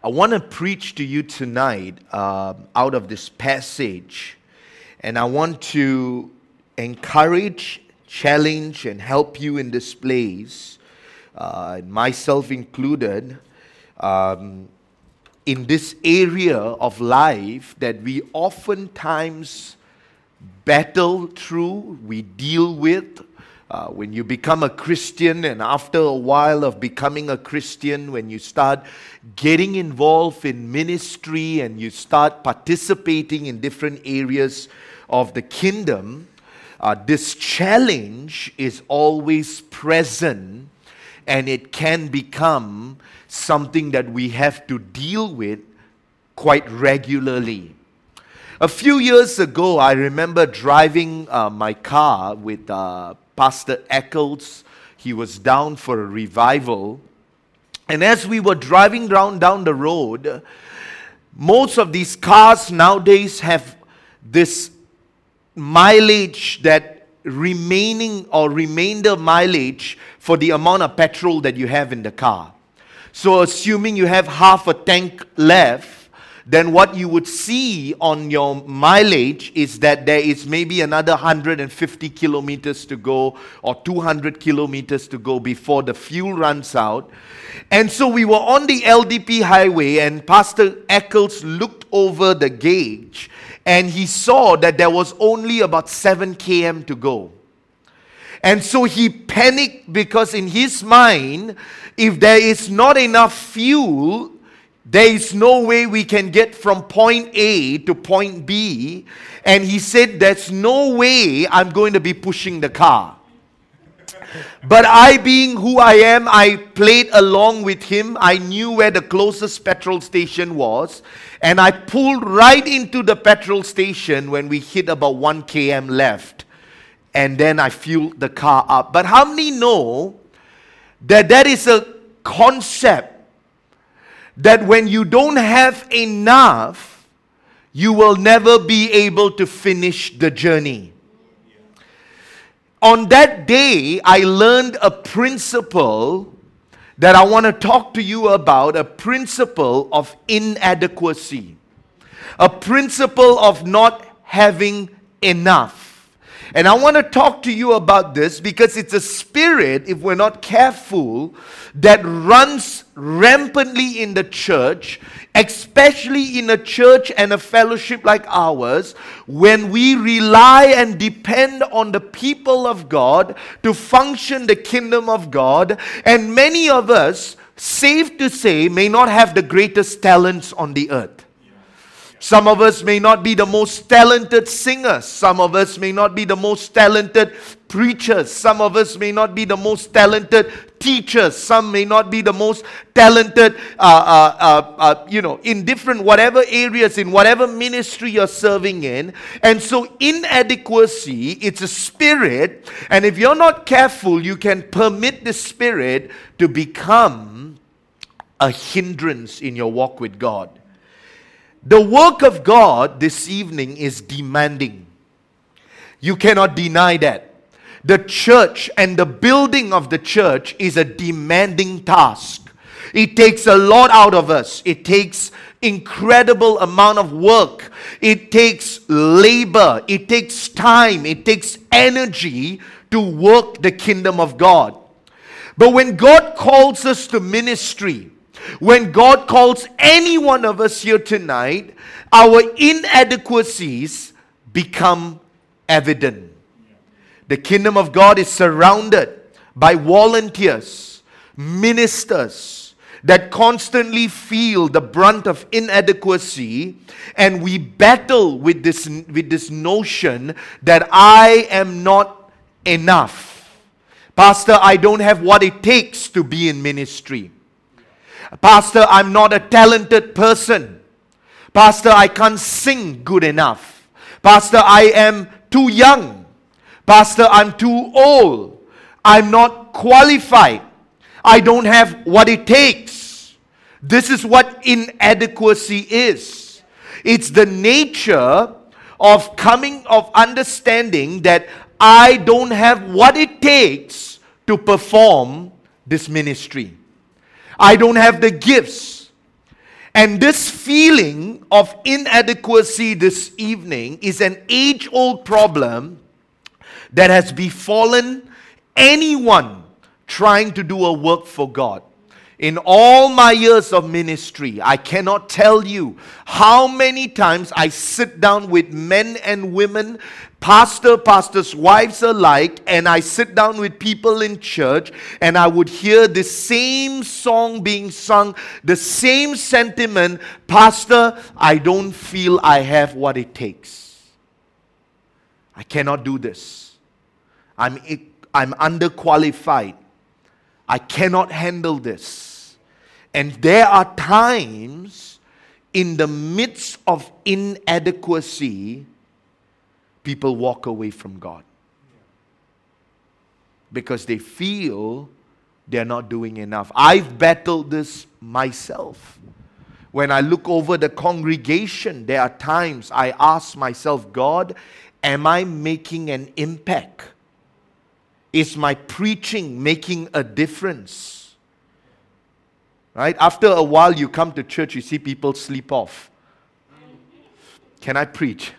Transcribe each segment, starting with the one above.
I want to preach to you tonight uh, out of this passage, and I want to encourage, challenge, and help you in this place, uh, myself included, um, in this area of life that we oftentimes battle through, we deal with, uh, when you become a Christian, and after a while of becoming a Christian, when you start getting involved in ministry and you start participating in different areas of the kingdom, uh, this challenge is always present and it can become something that we have to deal with quite regularly. A few years ago, I remember driving uh, my car with uh, Pastor Eccles. He was down for a revival. And as we were driving down, down the road, most of these cars nowadays have this mileage that remaining or remainder mileage for the amount of petrol that you have in the car. So, assuming you have half a tank left, then what you would see on your mileage is that there is maybe another 150 kilometers to go or 200 kilometers to go before the fuel runs out. And so we were on the LDP highway, and Pastor Eccles looked over the gauge and he saw that there was only about 7 km to go. And so he panicked because, in his mind, if there is not enough fuel, there is no way we can get from point A to point B. And he said, There's no way I'm going to be pushing the car. But I, being who I am, I played along with him. I knew where the closest petrol station was. And I pulled right into the petrol station when we hit about 1 km left. And then I fueled the car up. But how many know that that is a concept that when you don't have enough, you will never be able to finish the journey. On that day, I learned a principle that I want to talk to you about a principle of inadequacy, a principle of not having enough. And I want to talk to you about this because it's a spirit, if we're not careful, that runs rampantly in the church, especially in a church and a fellowship like ours, when we rely and depend on the people of God to function the kingdom of God. And many of us, safe to say, may not have the greatest talents on the earth. Some of us may not be the most talented singers. Some of us may not be the most talented preachers. Some of us may not be the most talented teachers. Some may not be the most talented, uh, uh, uh, uh, you know, in different whatever areas, in whatever ministry you're serving in. And so, inadequacy, it's a spirit. And if you're not careful, you can permit the spirit to become a hindrance in your walk with God. The work of God this evening is demanding. You cannot deny that. The church and the building of the church is a demanding task. It takes a lot out of us. It takes incredible amount of work. It takes labor. It takes time. It takes energy to work the kingdom of God. But when God calls us to ministry, when God calls any one of us here tonight, our inadequacies become evident. The kingdom of God is surrounded by volunteers, ministers that constantly feel the brunt of inadequacy, and we battle with this, with this notion that I am not enough. Pastor, I don't have what it takes to be in ministry. Pastor, I'm not a talented person. Pastor, I can't sing good enough. Pastor, I am too young. Pastor, I'm too old. I'm not qualified. I don't have what it takes. This is what inadequacy is. It's the nature of coming, of understanding that I don't have what it takes to perform this ministry. I don't have the gifts. And this feeling of inadequacy this evening is an age old problem that has befallen anyone trying to do a work for God. In all my years of ministry, I cannot tell you how many times I sit down with men and women, pastor, pastors' wives alike, and I sit down with people in church and I would hear the same song being sung, the same sentiment Pastor, I don't feel I have what it takes. I cannot do this. I'm, I'm underqualified. I cannot handle this. And there are times in the midst of inadequacy, people walk away from God because they feel they're not doing enough. I've battled this myself. When I look over the congregation, there are times I ask myself, God, am I making an impact? Is my preaching making a difference? Right? After a while, you come to church, you see people sleep off. Can I preach?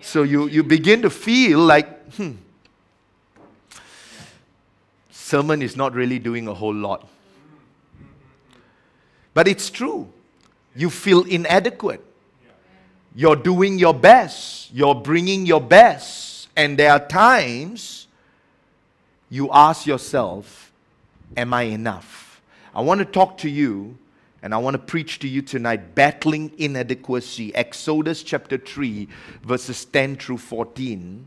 So you, you begin to feel like, hmm, sermon is not really doing a whole lot. But it's true. You feel inadequate. You're doing your best. You're bringing your best. And there are times you ask yourself, Am I enough? I want to talk to you and I want to preach to you tonight battling inadequacy. Exodus chapter 3, verses 10 through 14.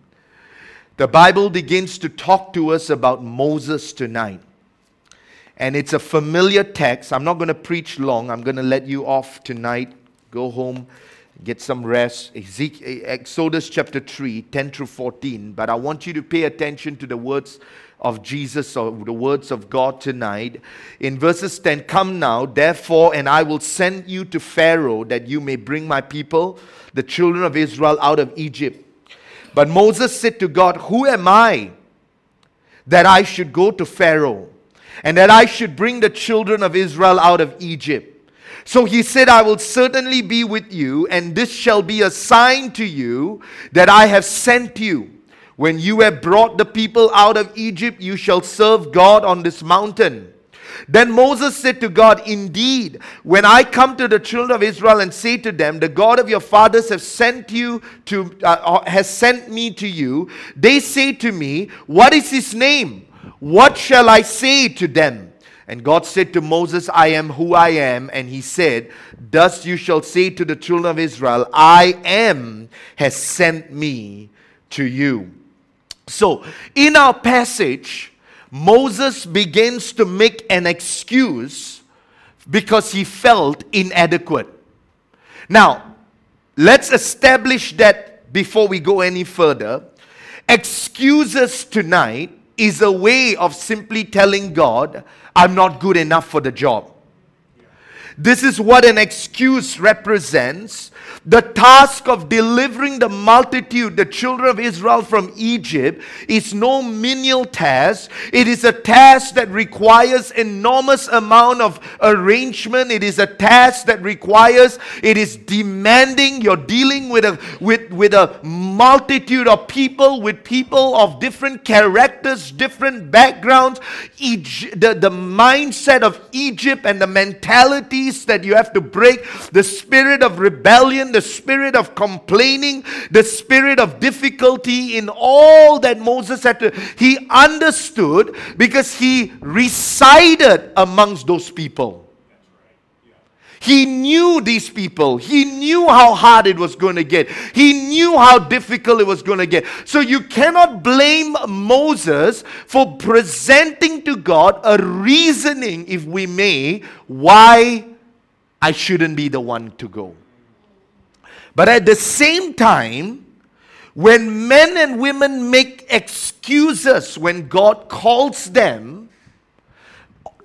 The Bible begins to talk to us about Moses tonight. And it's a familiar text. I'm not going to preach long. I'm going to let you off tonight. Go home, get some rest. Exodus chapter 3, 10 through 14. But I want you to pay attention to the words of Jesus or the words of God tonight. In verses 10, come now, therefore, and I will send you to Pharaoh that you may bring my people, the children of Israel, out of Egypt. But Moses said to God, Who am I that I should go to Pharaoh and that I should bring the children of Israel out of Egypt? So he said, I will certainly be with you, and this shall be a sign to you that I have sent you. When you have brought the people out of Egypt, you shall serve God on this mountain. Then Moses said to God, Indeed, when I come to the children of Israel and say to them, The God of your fathers has sent you to uh, uh, has sent me to you, they say to me, What is his name? What shall I say to them? And God said to Moses, I am who I am. And he said, Thus you shall say to the children of Israel, I am has sent me to you. So, in our passage, Moses begins to make an excuse because he felt inadequate. Now, let's establish that before we go any further. Excuses tonight is a way of simply telling God, I'm not good enough for the job. This is what an excuse represents the task of delivering the multitude, the children of Israel from Egypt, is no menial task. It is a task that requires enormous amount of arrangement. It is a task that requires, it is demanding. You're dealing with a with, with a multitude of people, with people of different characters, different backgrounds. Each, the, the mindset of Egypt and the mentalities that you have to break, the spirit of rebellion the spirit of complaining, the spirit of difficulty in all that Moses had to. He understood because he resided amongst those people. He knew these people. He knew how hard it was going to get. He knew how difficult it was going to get. So you cannot blame Moses for presenting to God a reasoning, if we may, why I shouldn't be the one to go. But at the same time, when men and women make excuses when God calls them,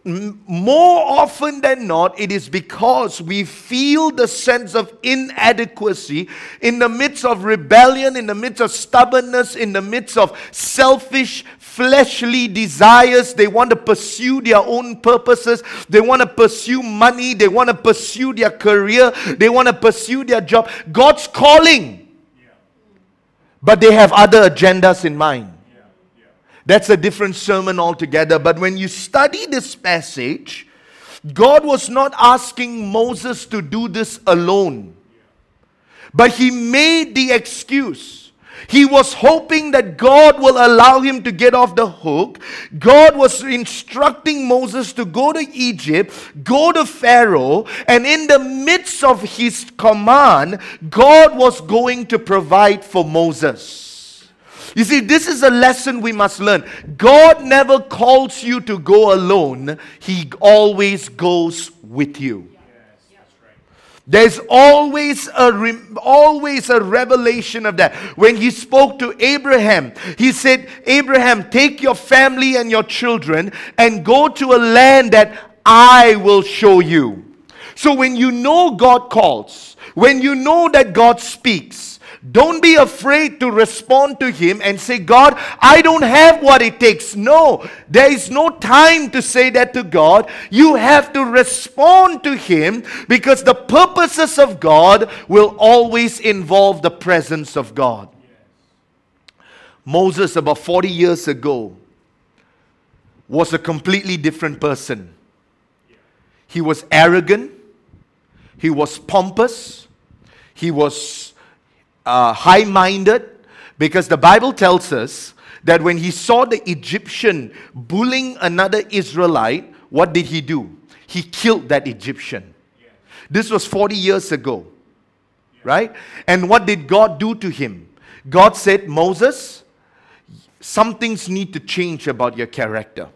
more often than not, it is because we feel the sense of inadequacy in the midst of rebellion, in the midst of stubbornness, in the midst of selfish, fleshly desires. They want to pursue their own purposes. They want to pursue money. They want to pursue their career. They want to pursue their job. God's calling. But they have other agendas in mind. That's a different sermon altogether. But when you study this passage, God was not asking Moses to do this alone. But he made the excuse. He was hoping that God will allow him to get off the hook. God was instructing Moses to go to Egypt, go to Pharaoh, and in the midst of his command, God was going to provide for Moses. You see, this is a lesson we must learn. God never calls you to go alone, He always goes with you. There's always a re- always a revelation of that. When he spoke to Abraham, he said, "Abraham, take your family and your children and go to a land that I will show you." So when you know God calls, when you know that God speaks, don't be afraid to respond to Him and say, God, I don't have what it takes. No, there is no time to say that to God. You have to respond to Him because the purposes of God will always involve the presence of God. Moses, about 40 years ago, was a completely different person. He was arrogant, he was pompous, he was uh, high minded because the Bible tells us that when he saw the Egyptian bullying another Israelite, what did he do? He killed that Egyptian. This was 40 years ago, right? And what did God do to him? God said, Moses, some things need to change about your character.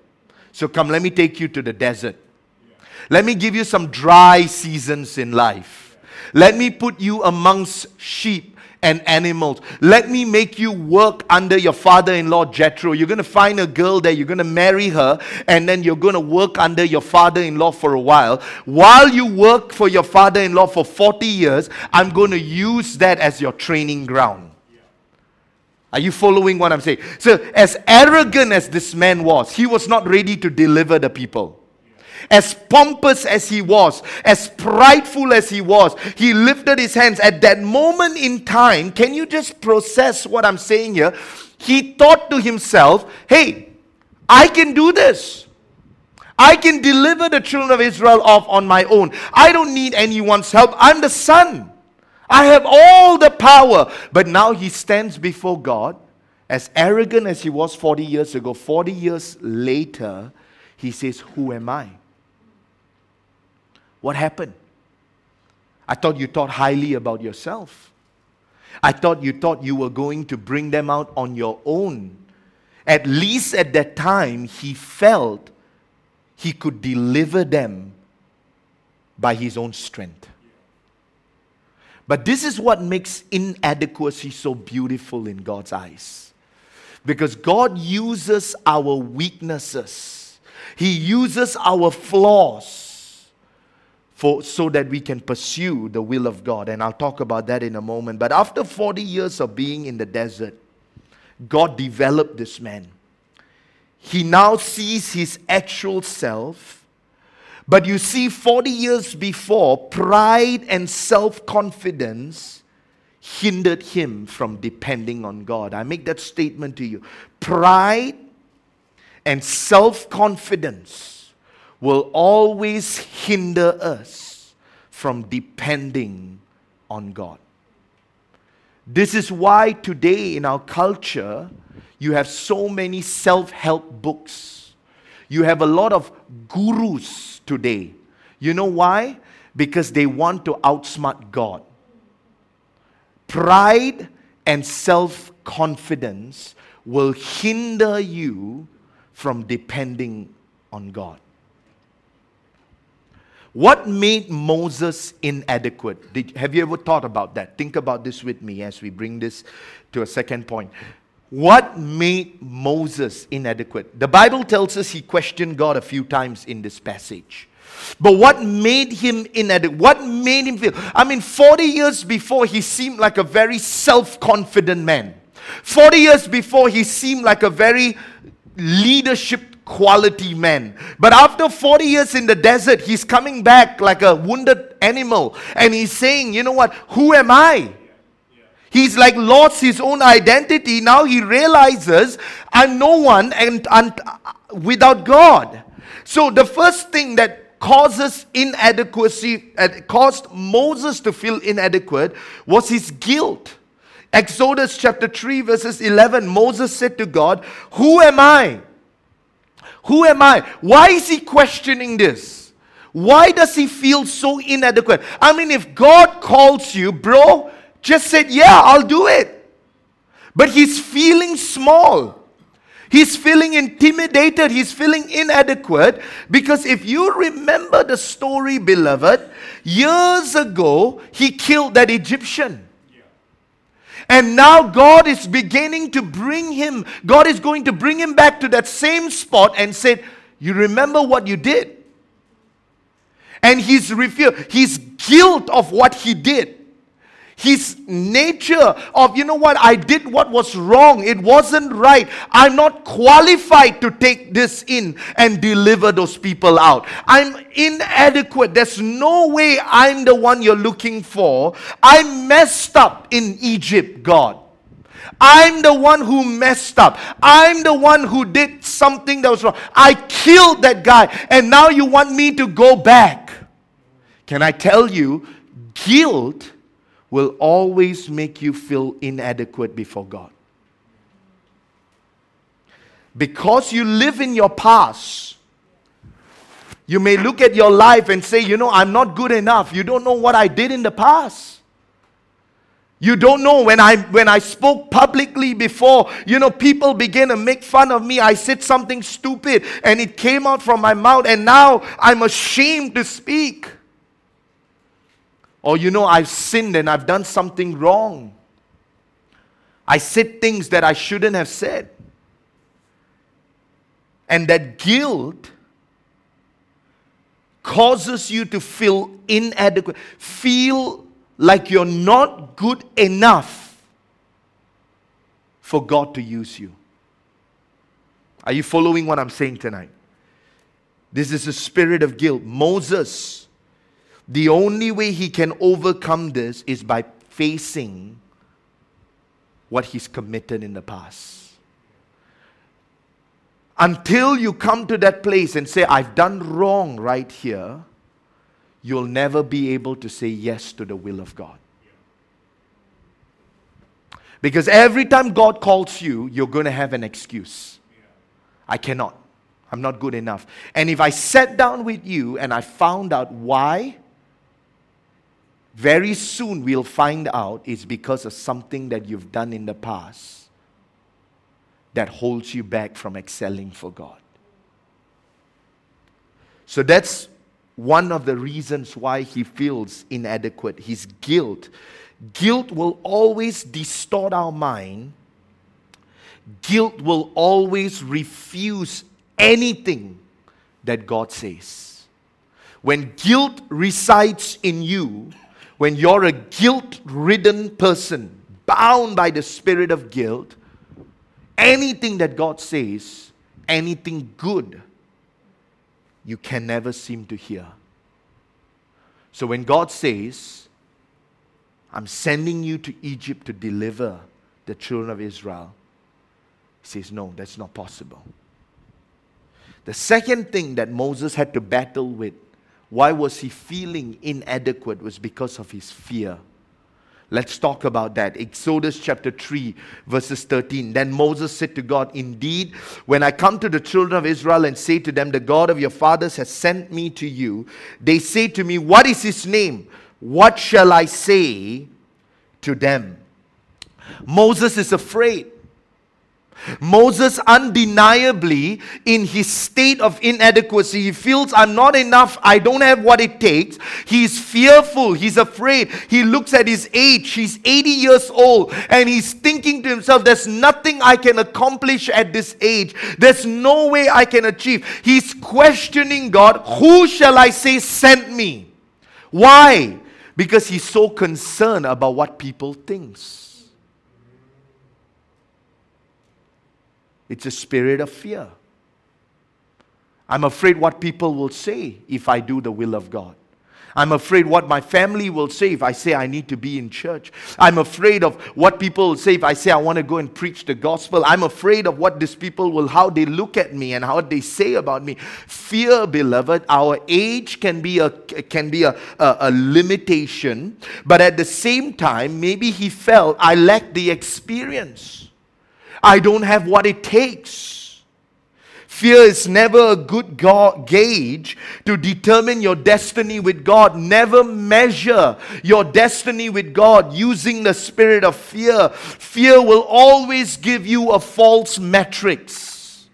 So come, let me take you to the desert. Let me give you some dry seasons in life. Let me put you amongst sheep and animals. Let me make you work under your father in law Jethro. You're going to find a girl there, you're going to marry her, and then you're going to work under your father in law for a while. While you work for your father in law for 40 years, I'm going to use that as your training ground. Are you following what I'm saying? So, as arrogant as this man was, he was not ready to deliver the people as pompous as he was, as prideful as he was, he lifted his hands. At that moment in time, can you just process what I'm saying here? He thought to himself, hey, I can do this. I can deliver the children of Israel off on my own. I don't need anyone's help. I'm the son. I have all the power. But now he stands before God, as arrogant as he was 40 years ago. 40 years later, he says, Who am I? What happened? I thought you thought highly about yourself. I thought you thought you were going to bring them out on your own. At least at that time, he felt he could deliver them by his own strength. But this is what makes inadequacy so beautiful in God's eyes. Because God uses our weaknesses, He uses our flaws for, so that we can pursue the will of God. And I'll talk about that in a moment. But after 40 years of being in the desert, God developed this man. He now sees his actual self. But you see, 40 years before, pride and self confidence hindered him from depending on God. I make that statement to you. Pride and self confidence will always hinder us from depending on God. This is why today in our culture, you have so many self help books. You have a lot of gurus today. You know why? Because they want to outsmart God. Pride and self confidence will hinder you from depending on God. What made Moses inadequate? Did, have you ever thought about that? Think about this with me as we bring this to a second point. What made Moses inadequate? The Bible tells us he questioned God a few times in this passage. But what made him inadequate? What made him feel? I mean, 40 years before, he seemed like a very self confident man. 40 years before, he seemed like a very leadership quality man. But after 40 years in the desert, he's coming back like a wounded animal. And he's saying, You know what? Who am I? He's like lost his own identity. Now he realizes I'm no one and, and without God. So the first thing that causes inadequacy, uh, caused Moses to feel inadequate was his guilt. Exodus chapter 3, verses 11, Moses said to God, Who am I? Who am I? Why is he questioning this? Why does he feel so inadequate? I mean, if God calls you, bro, just said, Yeah, I'll do it. But he's feeling small. He's feeling intimidated. He's feeling inadequate. Because if you remember the story, beloved, years ago, he killed that Egyptian. And now God is beginning to bring him, God is going to bring him back to that same spot and said, You remember what you did? And he's refused, his guilt of what he did his nature of, you know what, I did what was wrong. It wasn't right. I'm not qualified to take this in and deliver those people out. I'm inadequate. There's no way I'm the one you're looking for. I messed up in Egypt, God. I'm the one who messed up. I'm the one who did something that was wrong. I killed that guy, and now you want me to go back. Can I tell you, guilt will always make you feel inadequate before God. Because you live in your past, you may look at your life and say, You know, I'm not good enough. You don't know what I did in the past. You don't know when I when I spoke publicly before, you know, people began to make fun of me. I said something stupid and it came out from my mouth and now I'm ashamed to speak. Or, you know, I've sinned and I've done something wrong. I said things that I shouldn't have said. And that guilt causes you to feel inadequate, feel like you're not good enough for God to use you. Are you following what I'm saying tonight? This is a spirit of guilt. Moses the only way he can overcome this is by facing what he's committed in the past. Until you come to that place and say, I've done wrong right here, you'll never be able to say yes to the will of God. Because every time God calls you, you're going to have an excuse. I cannot. I'm not good enough. And if I sat down with you and I found out why very soon we'll find out it's because of something that you've done in the past that holds you back from excelling for God. So that's one of the reasons why he feels inadequate. His guilt. Guilt will always distort our mind. Guilt will always refuse anything that God says. When guilt resides in you, when you're a guilt ridden person, bound by the spirit of guilt, anything that God says, anything good, you can never seem to hear. So when God says, I'm sending you to Egypt to deliver the children of Israel, he says, No, that's not possible. The second thing that Moses had to battle with why was he feeling inadequate? Was because of his fear. Let's talk about that. Exodus chapter 3, verses 13. Then Moses said to God, Indeed, when I come to the children of Israel and say to them, The God of your fathers has sent me to you, they say to me, What is his name? What shall I say to them? Moses is afraid. Moses undeniably, in his state of inadequacy, he feels, I'm not enough, I don't have what it takes. He's fearful, he's afraid. He looks at his age, he's 80 years old, and he's thinking to himself, There's nothing I can accomplish at this age, there's no way I can achieve. He's questioning God, Who shall I say sent me? Why? Because he's so concerned about what people thinks. It's a spirit of fear. I'm afraid what people will say if I do the will of God. I'm afraid what my family will say if I say I need to be in church. I'm afraid of what people will say if I say I want to go and preach the gospel. I'm afraid of what these people will, how they look at me and how they say about me. Fear, beloved, our age can be a, can be a, a, a limitation, but at the same time, maybe he felt I lack the experience. I don't have what it takes. Fear is never a good gauge to determine your destiny with God. Never measure your destiny with God using the spirit of fear. Fear will always give you a false metrics.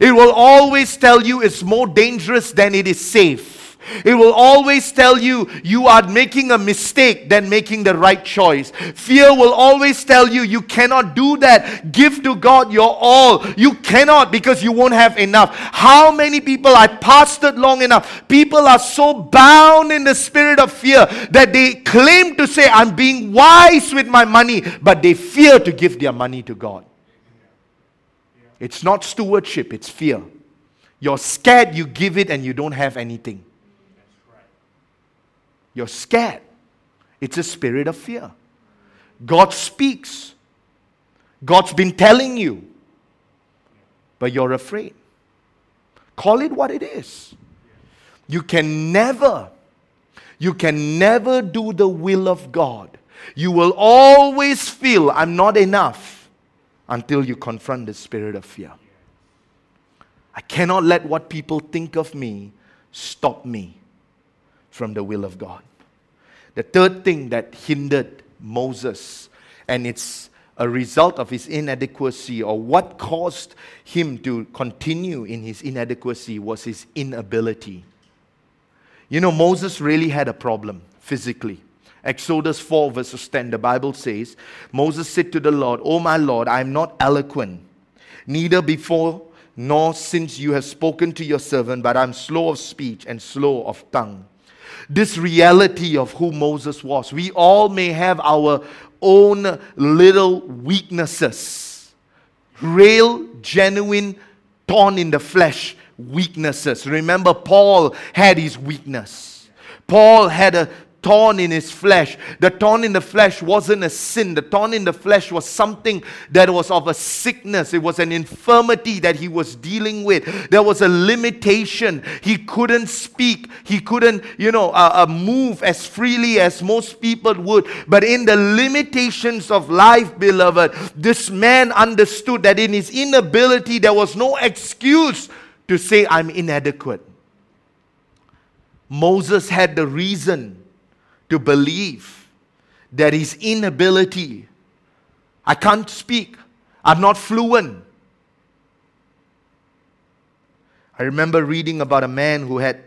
It will always tell you it's more dangerous than it is safe. It will always tell you you are making a mistake than making the right choice. Fear will always tell you you cannot do that. Give to God your all. You cannot because you won't have enough. How many people I pastored long enough? People are so bound in the spirit of fear that they claim to say, I'm being wise with my money, but they fear to give their money to God. It's not stewardship, it's fear. You're scared you give it and you don't have anything. You're scared. It's a spirit of fear. God speaks. God's been telling you, but you're afraid. Call it what it is. You can never, you can never do the will of God. You will always feel, I'm not enough until you confront the spirit of fear. I cannot let what people think of me stop me from the will of God. The third thing that hindered Moses, and it's a result of his inadequacy, or what caused him to continue in his inadequacy, was his inability. You know, Moses really had a problem physically. Exodus 4, verses 10, the Bible says, Moses said to the Lord, O my Lord, I am not eloquent, neither before nor since you have spoken to your servant, but I'm slow of speech and slow of tongue this reality of who Moses was. We all may have our own little weaknesses, real, genuine, torn in the flesh weaknesses. Remember, Paul had his weakness. Paul had a thorn in his flesh. The thorn in the flesh wasn't a sin. The thorn in the flesh was something that was of a sickness. It was an infirmity that he was dealing with. There was a limitation. He couldn't speak. He couldn't, you know, uh, uh, move as freely as most people would. But in the limitations of life, beloved, this man understood that in his inability, there was no excuse to say, I'm inadequate. Moses had the reason to believe that his inability, I can't speak, I'm not fluent. I remember reading about a man who had,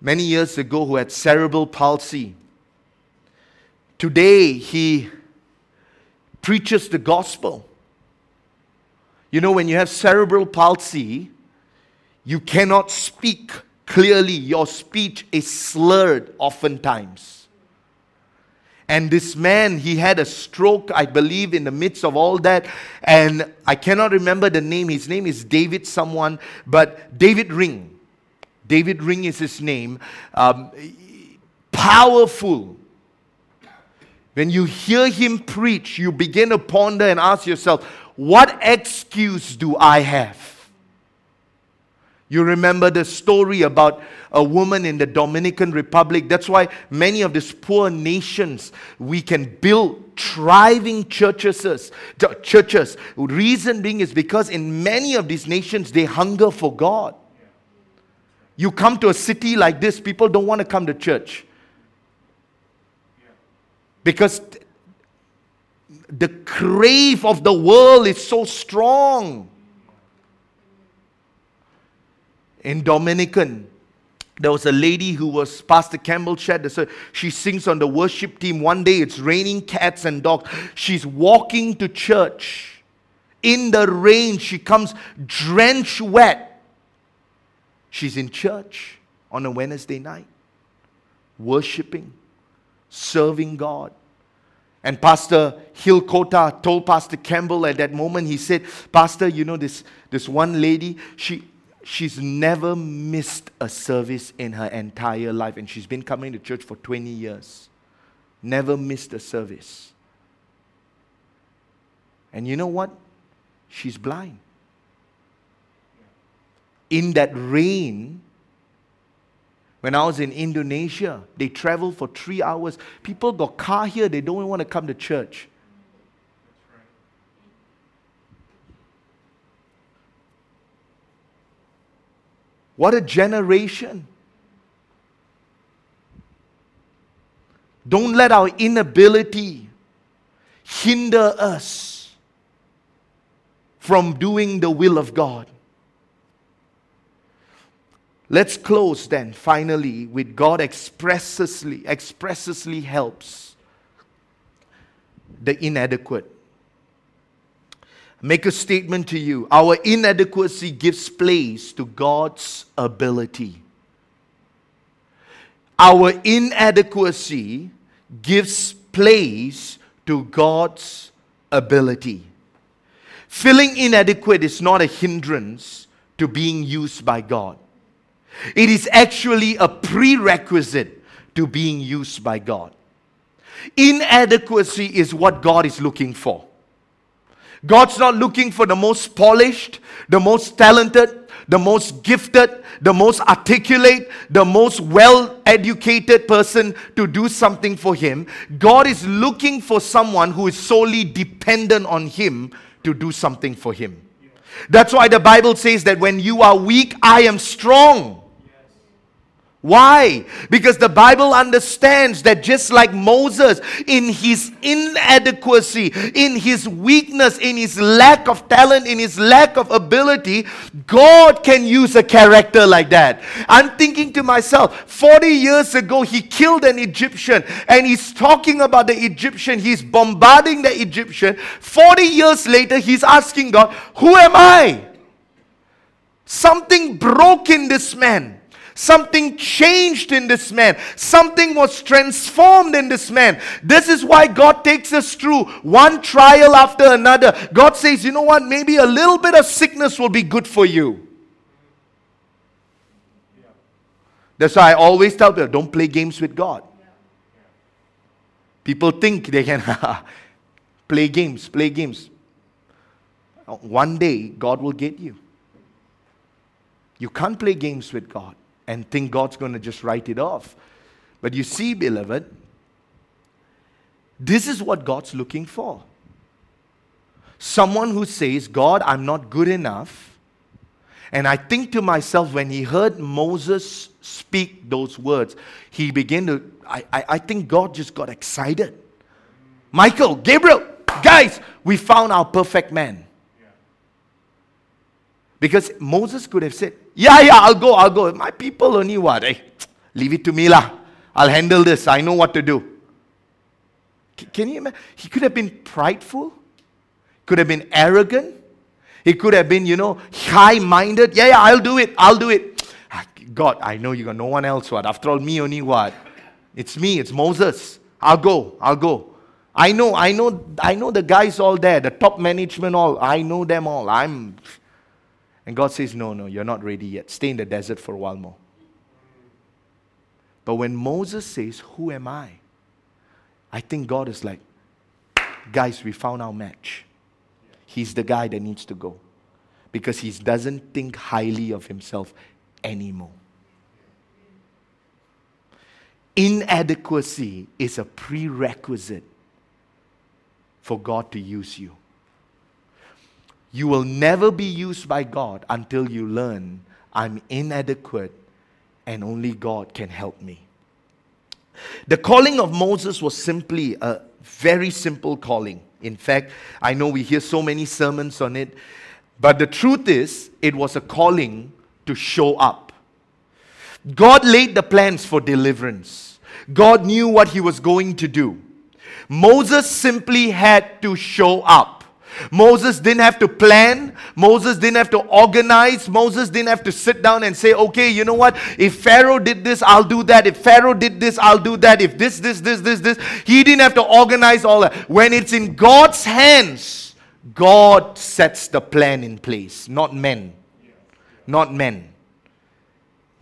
many years ago, who had cerebral palsy. Today, he preaches the gospel. You know, when you have cerebral palsy, you cannot speak clearly. Your speech is slurred oftentimes. And this man, he had a stroke, I believe, in the midst of all that. And I cannot remember the name. His name is David, someone, but David Ring. David Ring is his name. Um, powerful. When you hear him preach, you begin to ponder and ask yourself, what excuse do I have? You remember the story about a woman in the Dominican Republic. That's why many of these poor nations we can build thriving churches. Churches. Reason being is because in many of these nations they hunger for God. You come to a city like this, people don't want to come to church because the crave of the world is so strong. In Dominican, there was a lady who was Pastor Campbell shared this. Uh, she sings on the worship team. One day it's raining cats and dogs. She's walking to church. In the rain, she comes drenched wet. She's in church on a Wednesday night, worshiping, serving God. And Pastor Hilkota told Pastor Campbell at that moment, he said, Pastor, you know, this, this one lady, she, she's never missed a service in her entire life. And she's been coming to church for 20 years. Never missed a service. And you know what? She's blind. In that rain, when I was in Indonesia, they traveled for three hours. People got car here, they don't want to come to church. What a generation. Don't let our inability hinder us from doing the will of God. Let's close then, finally, with God expressly, expressly helps the inadequate. Make a statement to you. Our inadequacy gives place to God's ability. Our inadequacy gives place to God's ability. Feeling inadequate is not a hindrance to being used by God. It is actually a prerequisite to being used by God. Inadequacy is what God is looking for. God's not looking for the most polished, the most talented, the most gifted, the most articulate, the most well educated person to do something for Him. God is looking for someone who is solely dependent on Him to do something for Him. That's why the Bible says that when you are weak, I am strong. Why? Because the Bible understands that just like Moses, in his inadequacy, in his weakness, in his lack of talent, in his lack of ability, God can use a character like that. I'm thinking to myself, 40 years ago, he killed an Egyptian, and he's talking about the Egyptian, he's bombarding the Egyptian. 40 years later, he's asking God, Who am I? Something broke in this man. Something changed in this man. Something was transformed in this man. This is why God takes us through one trial after another. God says, you know what? Maybe a little bit of sickness will be good for you. That's why I always tell people don't play games with God. People think they can play games, play games. One day, God will get you. You can't play games with God and think God's going to just write it off. But you see, beloved, this is what God's looking for. Someone who says, God, I'm not good enough. And I think to myself, when he heard Moses speak those words, he began to, I, I, I think God just got excited. Michael, Gabriel, guys, we found our perfect man. Because Moses could have said, Yeah, yeah, I'll go, I'll go. My people only what? Hey, leave it to me, lah. I'll handle this. I know what to do. C- can you imagine? He could have been prideful, could have been arrogant, he could have been, you know, high minded. Yeah, yeah, I'll do it, I'll do it. Ah, God, I know you got no one else. What? After all, me only what? It's me, it's Moses. I'll go, I'll go. I know, I know, I know the guys all there, the top management all. I know them all. I'm and God says, No, no, you're not ready yet. Stay in the desert for a while more. But when Moses says, Who am I? I think God is like, Guys, we found our match. He's the guy that needs to go because he doesn't think highly of himself anymore. Inadequacy is a prerequisite for God to use you. You will never be used by God until you learn I'm inadequate and only God can help me. The calling of Moses was simply a very simple calling. In fact, I know we hear so many sermons on it, but the truth is, it was a calling to show up. God laid the plans for deliverance. God knew what he was going to do. Moses simply had to show up. Moses didn't have to plan. Moses didn't have to organize. Moses didn't have to sit down and say, okay, you know what? If Pharaoh did this, I'll do that. If Pharaoh did this, I'll do that. If this, this, this, this, this. He didn't have to organize all that. When it's in God's hands, God sets the plan in place, not men. Not men.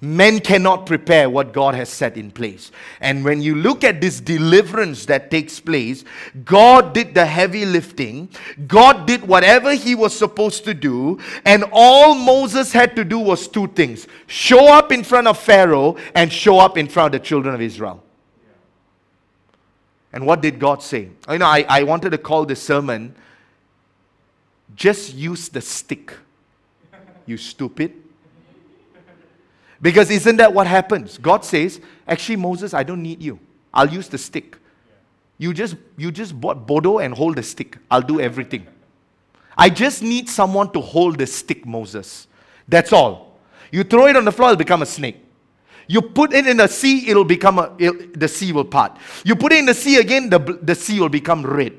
Men cannot prepare what God has set in place. And when you look at this deliverance that takes place, God did the heavy lifting. God did whatever he was supposed to do. And all Moses had to do was two things show up in front of Pharaoh and show up in front of the children of Israel. And what did God say? You know, I, I wanted to call this sermon, Just Use the Stick, you stupid. Because isn't that what happens? God says, actually, Moses, I don't need you. I'll use the stick. You just, you just bought Bodo and hold the stick. I'll do everything. I just need someone to hold the stick, Moses. That's all. You throw it on the floor, it'll become a snake. You put it in the sea, it'll become a, it, the sea will part. You put it in the sea again, the, the sea will become red.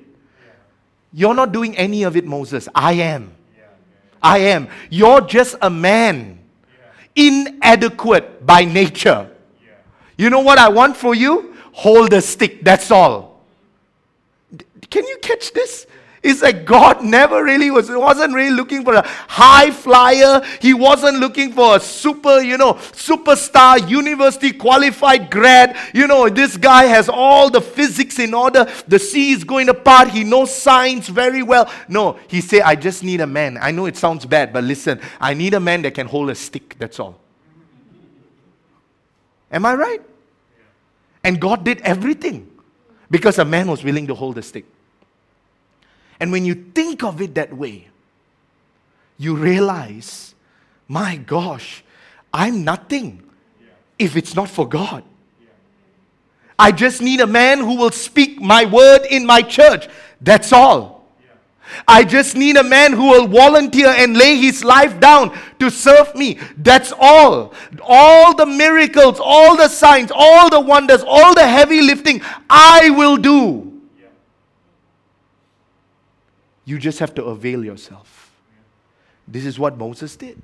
You're not doing any of it, Moses. I am. I am. You're just a man inadequate by nature. You know what I want for you? Hold the stick, that's all. Can you catch this? It's like God never really was, wasn't really looking for a high flyer. He wasn't looking for a super, you know, superstar, university qualified grad. You know, this guy has all the physics in order. The sea is going apart. He knows science very well. No, he said, I just need a man. I know it sounds bad, but listen, I need a man that can hold a stick. That's all. Am I right? And God did everything because a man was willing to hold the stick. And when you think of it that way, you realize, my gosh, I'm nothing if it's not for God. I just need a man who will speak my word in my church. That's all. I just need a man who will volunteer and lay his life down to serve me. That's all. All the miracles, all the signs, all the wonders, all the heavy lifting, I will do. You just have to avail yourself. This is what Moses did.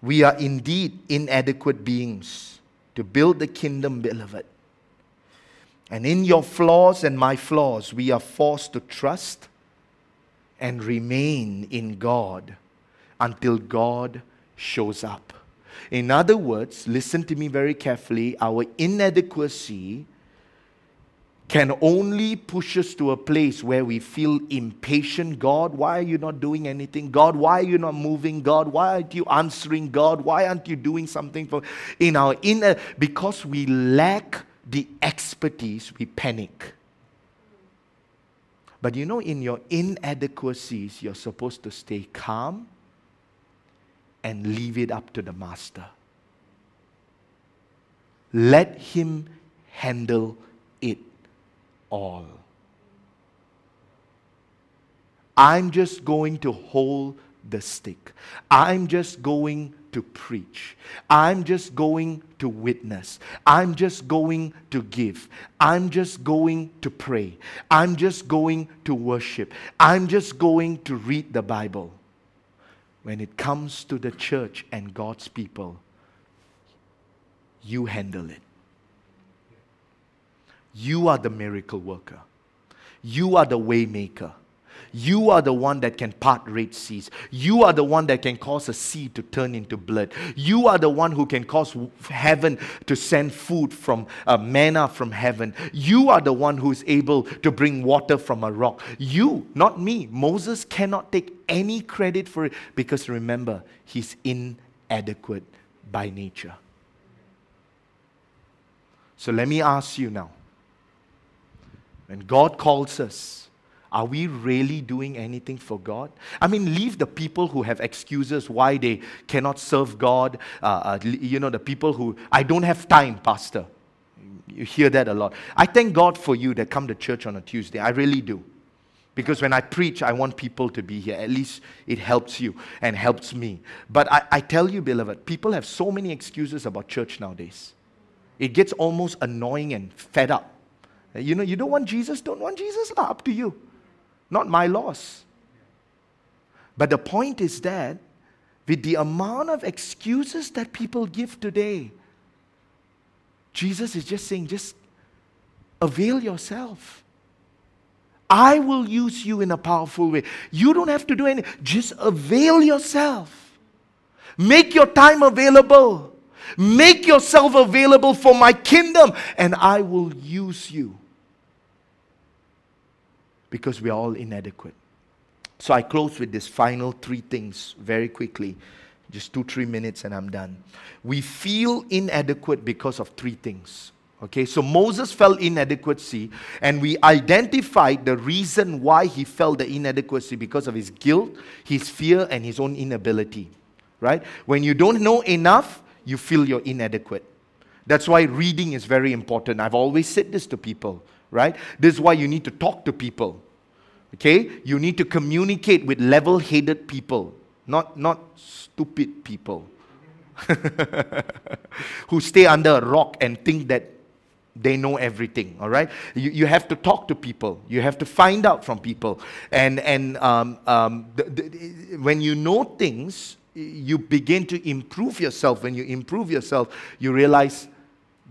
We are indeed inadequate beings to build the kingdom, beloved. And in your flaws and my flaws, we are forced to trust and remain in God until God shows up. In other words, listen to me very carefully. Our inadequacy can only push us to a place where we feel impatient. God, why are you not doing anything? God, why are you not moving? God, why aren't you answering? God, why aren't you doing something for in our inner because we lack the expertise, we panic. But you know, in your inadequacies, you're supposed to stay calm and leave it up to the master. Let him handle all. I'm just going to hold the stick. I'm just going to preach. I'm just going to witness. I'm just going to give. I'm just going to pray. I'm just going to worship. I'm just going to read the Bible. When it comes to the church and God's people, you handle it. You are the miracle worker. You are the waymaker. You are the one that can part Red Seas. You are the one that can cause a sea to turn into blood. You are the one who can cause heaven to send food from uh, manna from heaven. You are the one who is able to bring water from a rock. You, not me. Moses cannot take any credit for it because remember, he's inadequate by nature. So let me ask you now when God calls us, are we really doing anything for God? I mean, leave the people who have excuses why they cannot serve God. Uh, uh, you know, the people who, I don't have time, Pastor. You hear that a lot. I thank God for you that come to church on a Tuesday. I really do. Because when I preach, I want people to be here. At least it helps you and helps me. But I, I tell you, beloved, people have so many excuses about church nowadays. It gets almost annoying and fed up. You know, you don't want Jesus, don't want Jesus, up to you. Not my loss. But the point is that with the amount of excuses that people give today, Jesus is just saying, just avail yourself. I will use you in a powerful way. You don't have to do anything. Just avail yourself. Make your time available. Make yourself available for my kingdom, and I will use you. Because we are all inadequate. So I close with this final three things very quickly. Just two, three minutes, and I'm done. We feel inadequate because of three things. Okay, so Moses felt inadequacy, and we identified the reason why he felt the inadequacy because of his guilt, his fear, and his own inability. Right? When you don't know enough, you feel you're inadequate. That's why reading is very important. I've always said this to people, right? This is why you need to talk to people. Okay? You need to communicate with level headed people, not, not stupid people who stay under a rock and think that they know everything all right you, you have to talk to people you have to find out from people and and um, um, the, the, when you know things you begin to improve yourself when you improve yourself you realize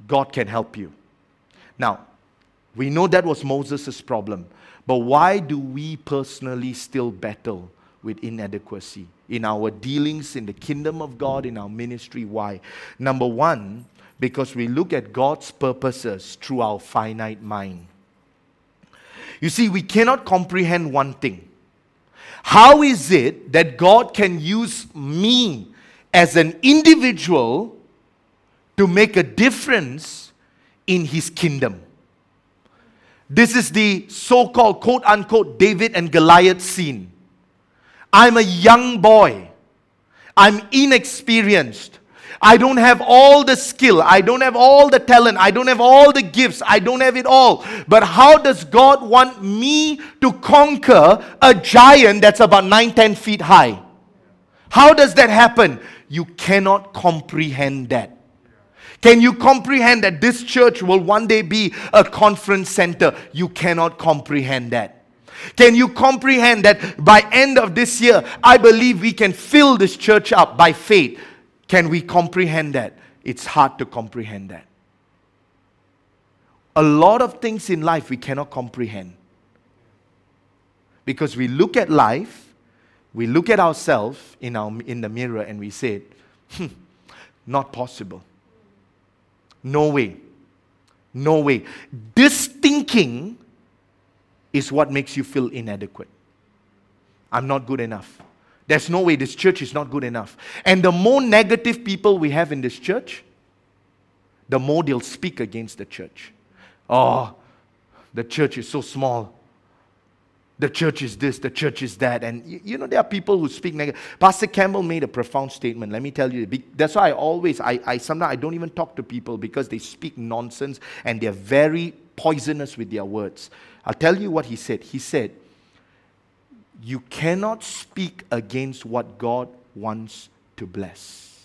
god can help you now we know that was moses' problem but why do we personally still battle with inadequacy in our dealings in the kingdom of god in our ministry why number one because we look at God's purposes through our finite mind. You see, we cannot comprehend one thing. How is it that God can use me as an individual to make a difference in His kingdom? This is the so called quote unquote David and Goliath scene. I'm a young boy, I'm inexperienced. I don't have all the skill. I don't have all the talent. I don't have all the gifts. I don't have it all. But how does God want me to conquer a giant that's about 9, 10 feet high? How does that happen? You cannot comprehend that. Can you comprehend that this church will one day be a conference center? You cannot comprehend that. Can you comprehend that by end of this year, I believe we can fill this church up by faith. Can we comprehend that? It's hard to comprehend that. A lot of things in life we cannot comprehend. Because we look at life, we look at ourselves in, our, in the mirror and we say, hmm, not possible. No way. No way. This thinking is what makes you feel inadequate. I'm not good enough. There's no way this church is not good enough. And the more negative people we have in this church, the more they'll speak against the church. Oh, the church is so small. The church is this, the church is that. And you know, there are people who speak negative. Pastor Campbell made a profound statement. Let me tell you. That's why I always, I, I sometimes I don't even talk to people because they speak nonsense and they're very poisonous with their words. I'll tell you what he said. He said, you cannot speak against what God wants to bless.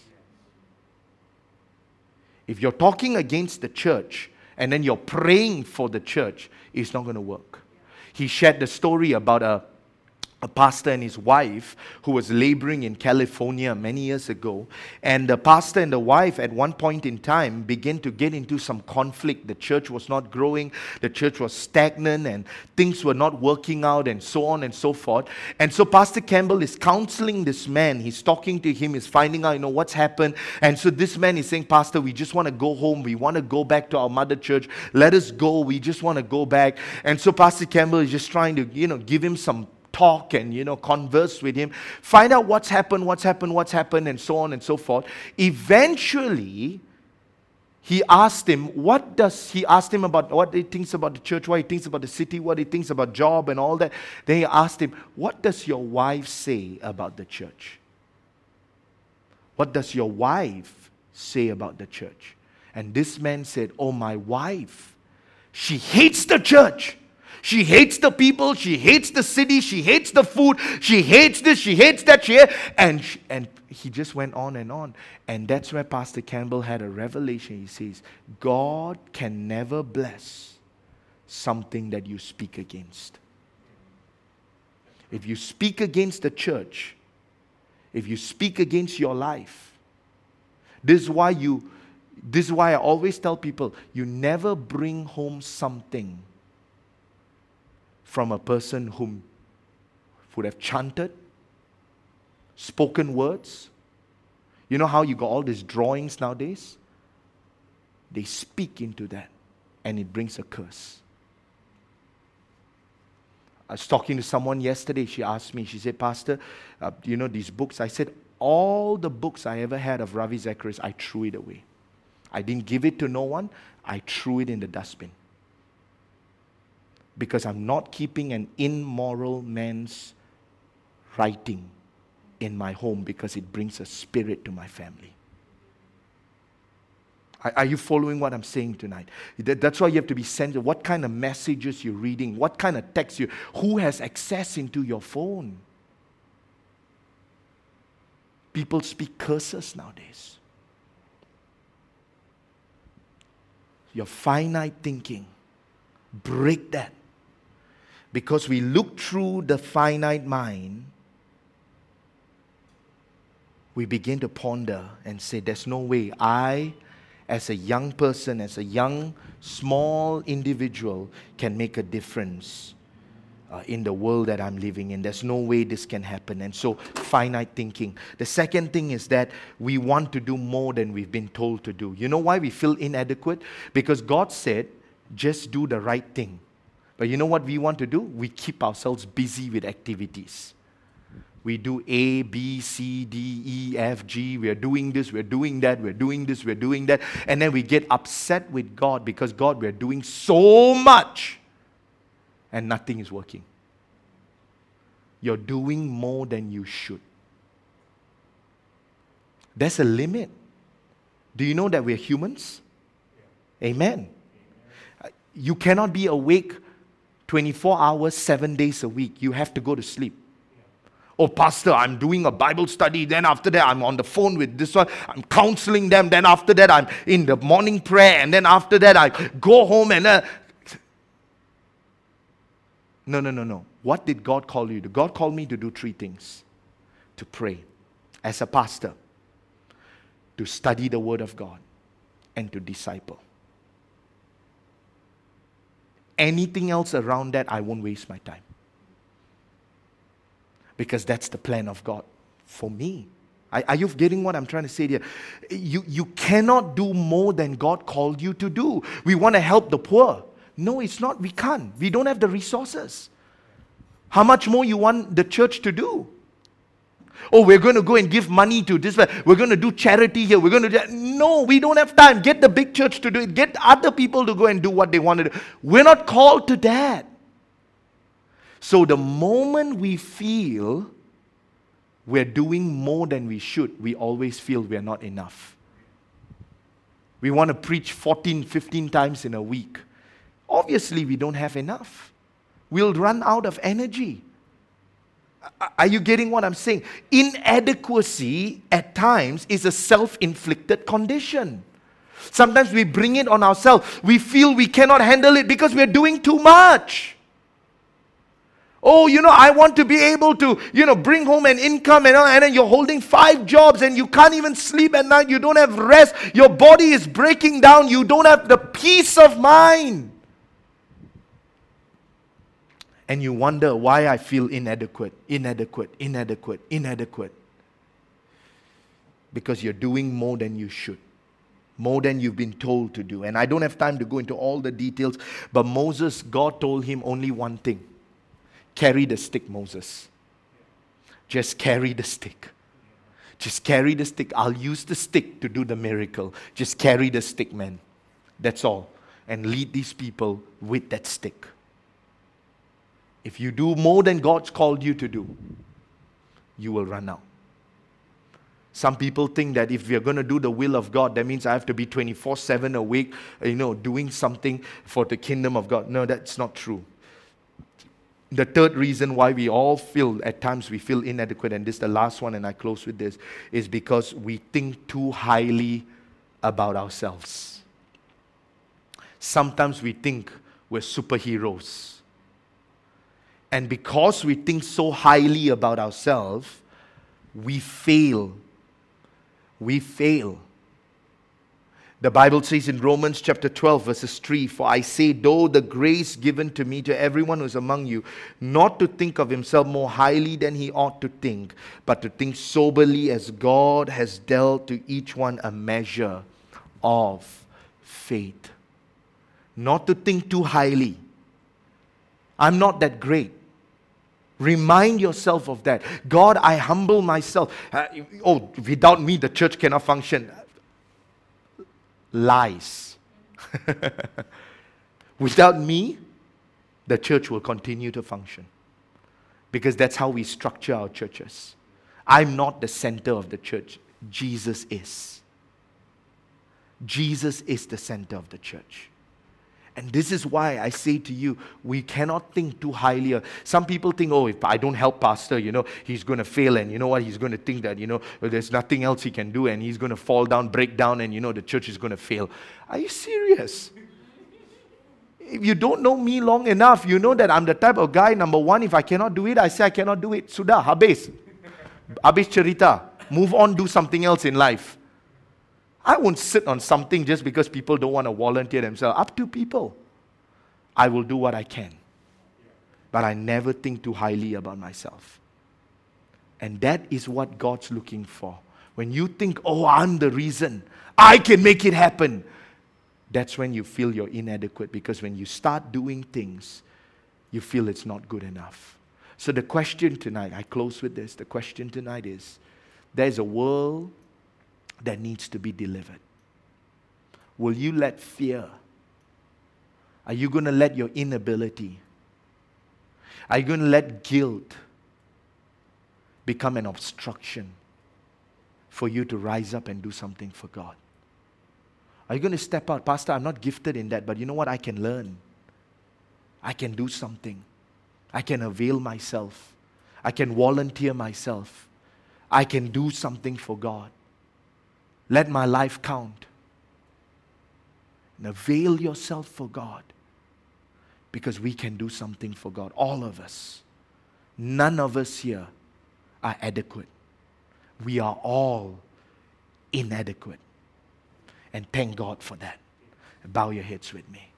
If you're talking against the church and then you're praying for the church, it's not going to work. He shared the story about a a pastor and his wife who was laboring in California many years ago. And the pastor and the wife, at one point in time, began to get into some conflict. The church was not growing, the church was stagnant, and things were not working out, and so on and so forth. And so, Pastor Campbell is counseling this man. He's talking to him, he's finding out, you know, what's happened. And so, this man is saying, Pastor, we just want to go home. We want to go back to our mother church. Let us go. We just want to go back. And so, Pastor Campbell is just trying to, you know, give him some talk and you know converse with him find out what's happened what's happened what's happened and so on and so forth. Eventually he asked him what does he asked him about what he thinks about the church what he thinks about the city what he thinks about job and all that. Then he asked him what does your wife say about the church? What does your wife say about the church? And this man said, Oh, my wife, she hates the church. She hates the people. She hates the city. She hates the food. She hates this. She hates that. She and she, and he just went on and on. And that's where Pastor Campbell had a revelation. He says, God can never bless something that you speak against. If you speak against the church, if you speak against your life, this is why you this is why I always tell people you never bring home something from a person whom would have chanted, spoken words. You know how you got all these drawings nowadays? They speak into that and it brings a curse. I was talking to someone yesterday. She asked me, she said, Pastor, uh, you know these books? I said, All the books I ever had of Ravi Zacharias, I threw it away. I didn't give it to no one, I threw it in the dustbin. Because I'm not keeping an immoral man's writing in my home because it brings a spirit to my family. Are, you following what I'm saying tonight? that's why you have to be sensitive. What kind of messages you're reading, what kind of text you, who has access into your phone? People speak curses nowadays. Your finite thinking, break that. Because we look through the finite mind, we begin to ponder and say, There's no way I as a young person, as a young, small individual, can make a difference uh, in the world that I'm living in. There's no way this can happen. And so, finite thinking. The second thing is that we want to do more than we've been told to do. You know why we feel inadequate? Because God said, just do the right thing. But you know what we want to do? We keep ourselves busy with activities. We do A, B, C, D, E, F, G. We're doing this, we're doing that, we're doing this, we're doing that. And then we get upset with God because God, we're doing so much and nothing is working. You're doing more than you should. There's a limit. Do you know that we're humans? Amen. You cannot be awake 24 hours, seven days a week. You have to go to sleep. Oh, Pastor, I'm doing a Bible study. Then after that, I'm on the phone with this one. I'm counseling them. Then after that, I'm in the morning prayer. And then after that, I go home and. Uh... No, no, no, no. What did God call you to? God called me to do three things to pray as a pastor, to study the Word of God, and to disciple. Anything else around that, I won't waste my time because that's the plan of God for me. Are, you getting what I'm trying to say here? You, you cannot do more than God called you to do. We want to help the poor. No, it's not. We can't. We don't have the resources. How much more you want the church to do? Oh, we're going to go and give money to this. We're going to do charity here. We're going to do. No, we don't have time. Get the big church to do it. Get other people to go and do what they want to do. We're not called to that. So the moment we feel we're doing more than we should, we always feel we're not enough. We want to preach 14, 15 times in a week. Obviously, we don't have enough. We'll run out of energy. Are you getting what I'm saying? Inadequacy at times is a self inflicted condition. Sometimes we bring it on ourselves. We feel we cannot handle it because we're doing too much. Oh, you know, I want to be able to, you know, bring home an income and, and then you're holding five jobs and you can't even sleep at night. You don't have rest. Your body is breaking down. You don't have the peace of mind. And you wonder why I feel inadequate, inadequate, inadequate, inadequate. Because you're doing more than you should more than you've been told to do. And I don't have time to go into all the details, but Moses, God told him only one thing Carry the stick, Moses. Just carry the stick. Just carry the stick. I'll use the stick to do the miracle. Just carry the stick, man. That's all. And lead these people with that stick. If you do more than God's called you to do, you will run out. Some people think that if we are going to do the will of God, that means I have to be 24 7 awake, you know, doing something for the kingdom of God. No, that's not true. The third reason why we all feel, at times we feel inadequate, and this is the last one, and I close with this, is because we think too highly about ourselves. Sometimes we think we're superheroes. And because we think so highly about ourselves, we fail we fail. The Bible says in Romans chapter 12, verses 3 For I say, though the grace given to me to everyone who is among you, not to think of himself more highly than he ought to think, but to think soberly as God has dealt to each one a measure of faith. Not to think too highly. I'm not that great. Remind yourself of that. God, I humble myself. Uh, oh, without me, the church cannot function. Lies. without me, the church will continue to function. Because that's how we structure our churches. I'm not the center of the church, Jesus is. Jesus is the center of the church. And this is why I say to you, we cannot think too highly. Some people think, oh, if I don't help Pastor, you know, he's going to fail. And you know what? He's going to think that, you know, there's nothing else he can do. And he's going to fall down, break down, and, you know, the church is going to fail. Are you serious? If you don't know me long enough, you know that I'm the type of guy, number one, if I cannot do it, I say I cannot do it. Sudah, habis. Habis cerita. Move on, do something else in life. I won't sit on something just because people don't want to volunteer themselves. Up to people. I will do what I can. But I never think too highly about myself. And that is what God's looking for. When you think, oh, I'm the reason, I can make it happen, that's when you feel you're inadequate because when you start doing things, you feel it's not good enough. So, the question tonight, I close with this. The question tonight is there's a world that needs to be delivered? Will you let fear? Are you going to let your inability? Are you going to let guilt become an obstruction for you to rise up and do something for God? Are you going to step out? Pastor, I'm not gifted in that, but you know what? I can learn. I can do something. I can avail myself. I can volunteer myself. I can do something for God. Let my life count. And avail yourself for God because we can do something for God. All of us. None of us here are adequate. We are all inadequate. And thank God for that. Bow your heads with me.